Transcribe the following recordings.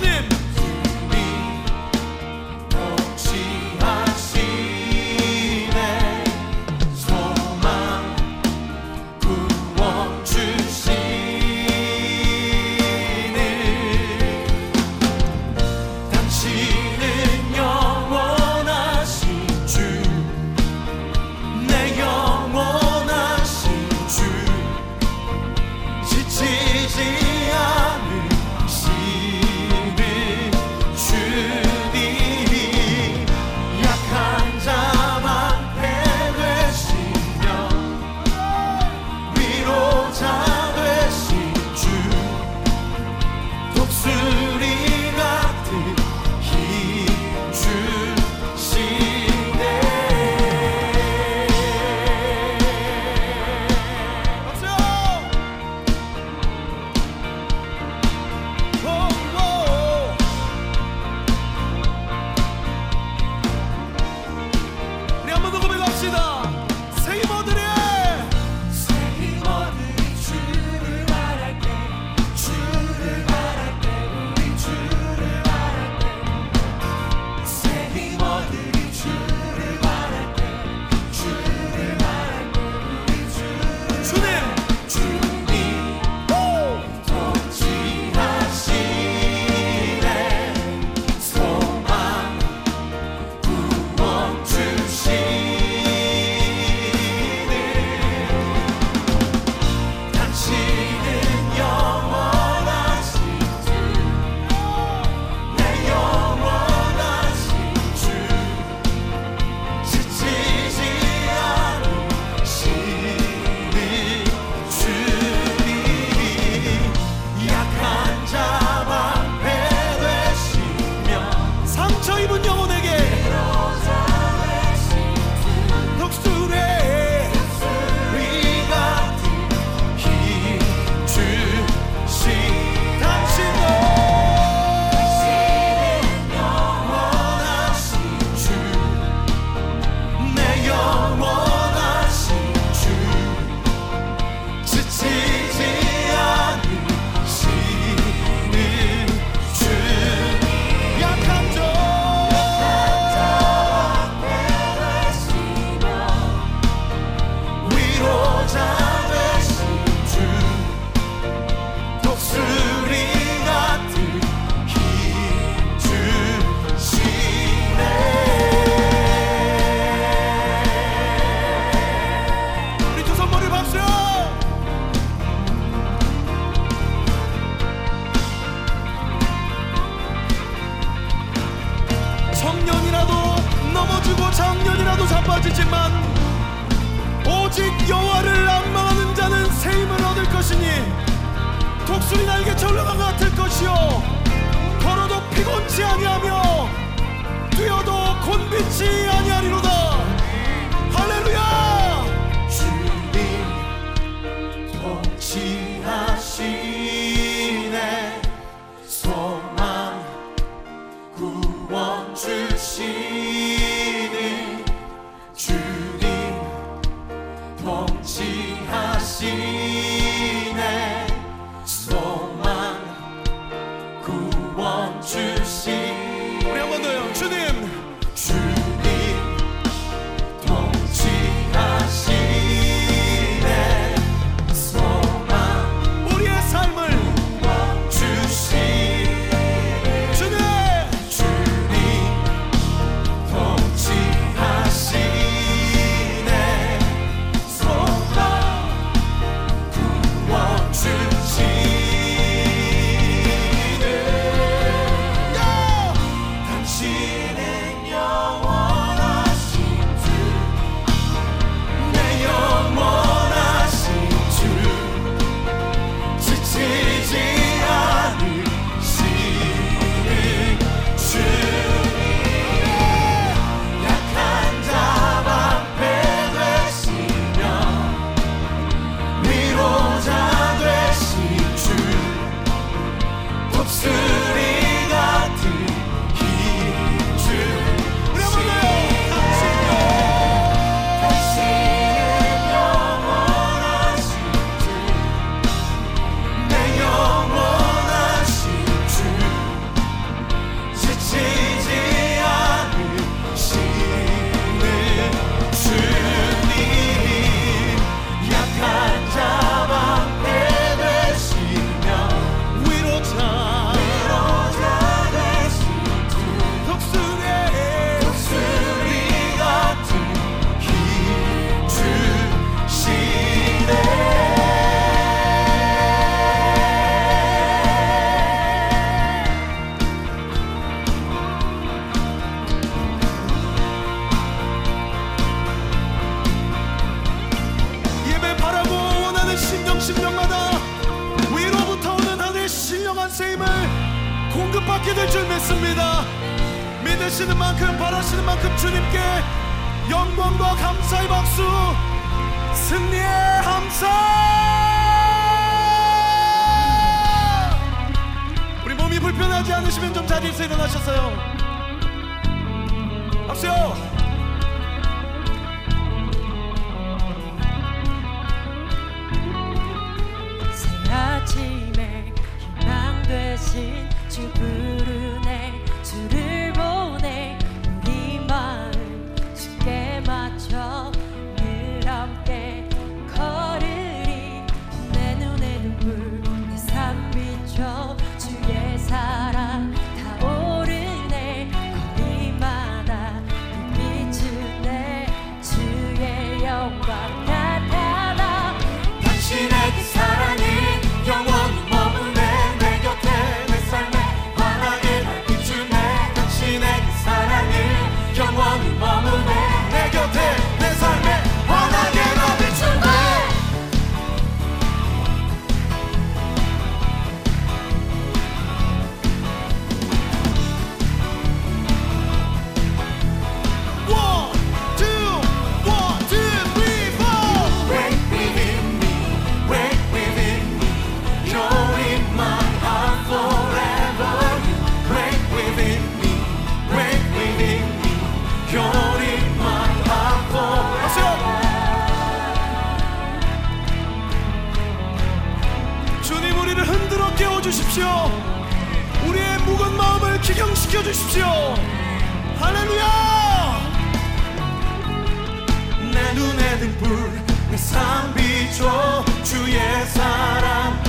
주님 통 새 힘을 공급받게 될 줄 믿습니다. 믿으시는 만큼 바라시는 만큼 주님께 영광과 감사의 박수 승리의 함사 우리 몸이 불편하지 않으시면 좀 자리에서 일어나셨어요. 합세요 to prove 주십시오. 우리의 묵은 마음을 기경시켜 주십시오. 할렐루야! 내 눈에 든 불, 내 삶 비춰 주의 사랑.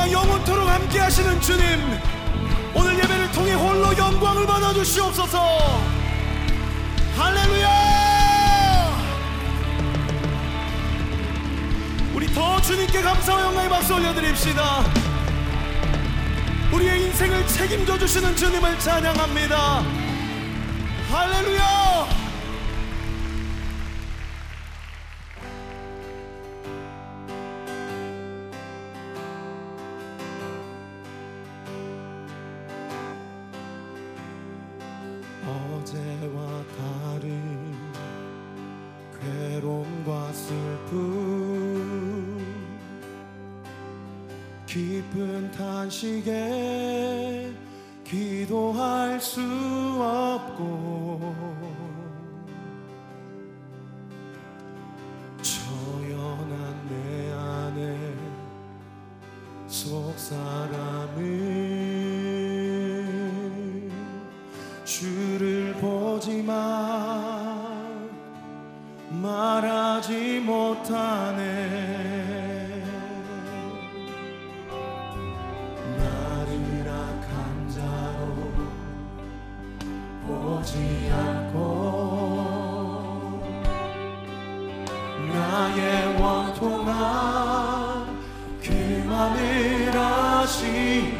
우리와 영원토록 함께 하시는 주님 오늘 예배를 통해 홀로 영광을 받아 주시옵소서. 할렐루야! 우리 더 주님께 감사와 영광의 박수 올려드립시다. 우리의 인생을 책임져 주시는 주님을 찬양합니다. 할렐루야! 깊은 탄식에 기도할 수 없고 보지 않고 나의 원통한 그 맘을 아시니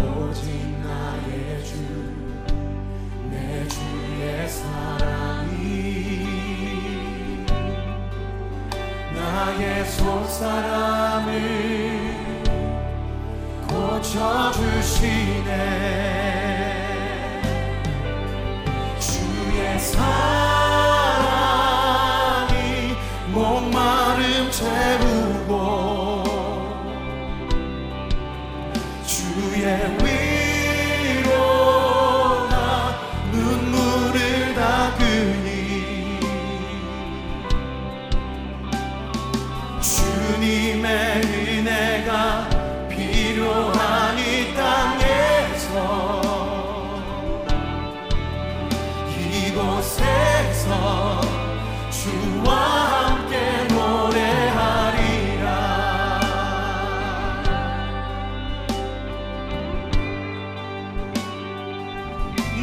오직 나의 주, 내 주의 사랑이 나의 속사람을 고쳐주시네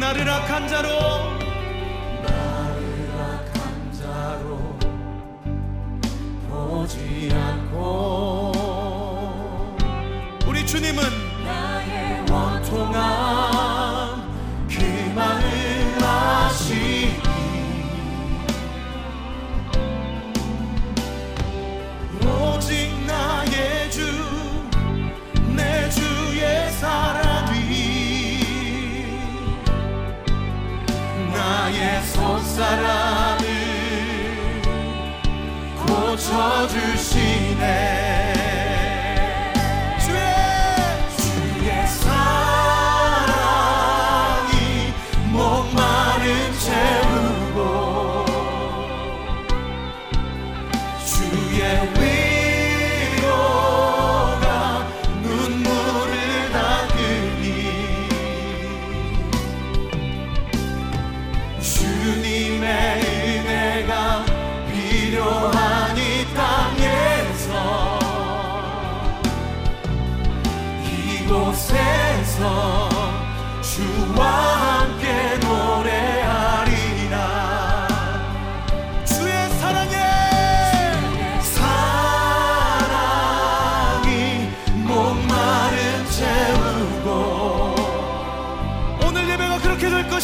나를 악한 자로 나를 악한 자로 보지 않고 우리 주님은 사람을 고쳐주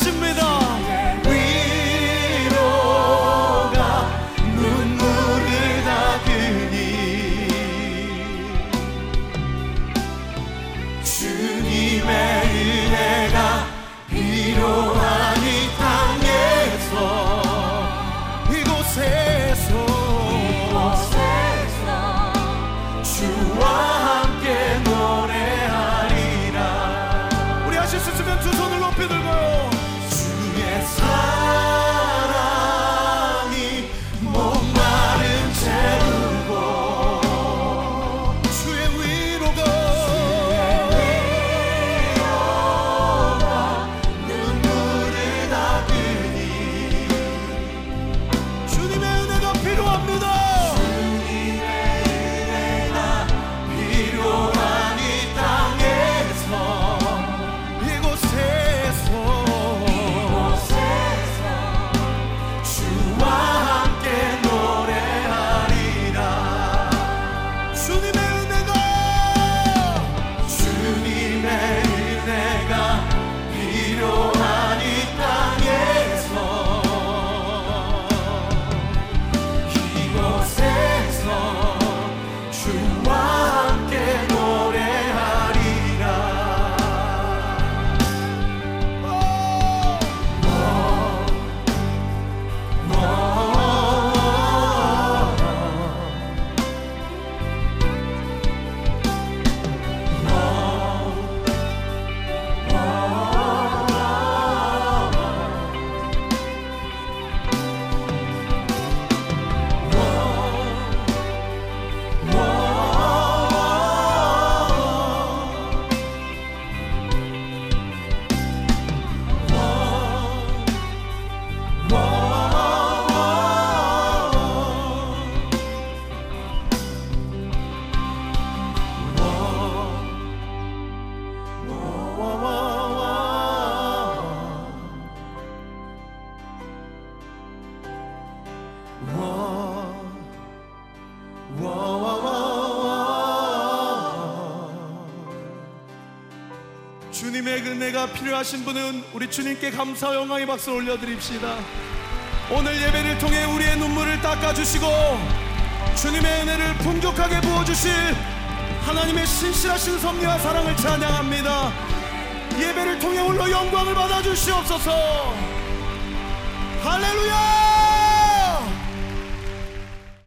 başımı da 주님의 은혜가 필요하신 분은 우리 주님께 감사 영광의 박수 올려드립시다. 오늘 예배를 통해 우리의 눈물을 닦아주시고 주님의 은혜를 풍족하게 부어주실 하나님의 신실하신 섭리와 사랑을 찬양합니다. 예배를 통해 홀로 영광을 받아주시옵소서.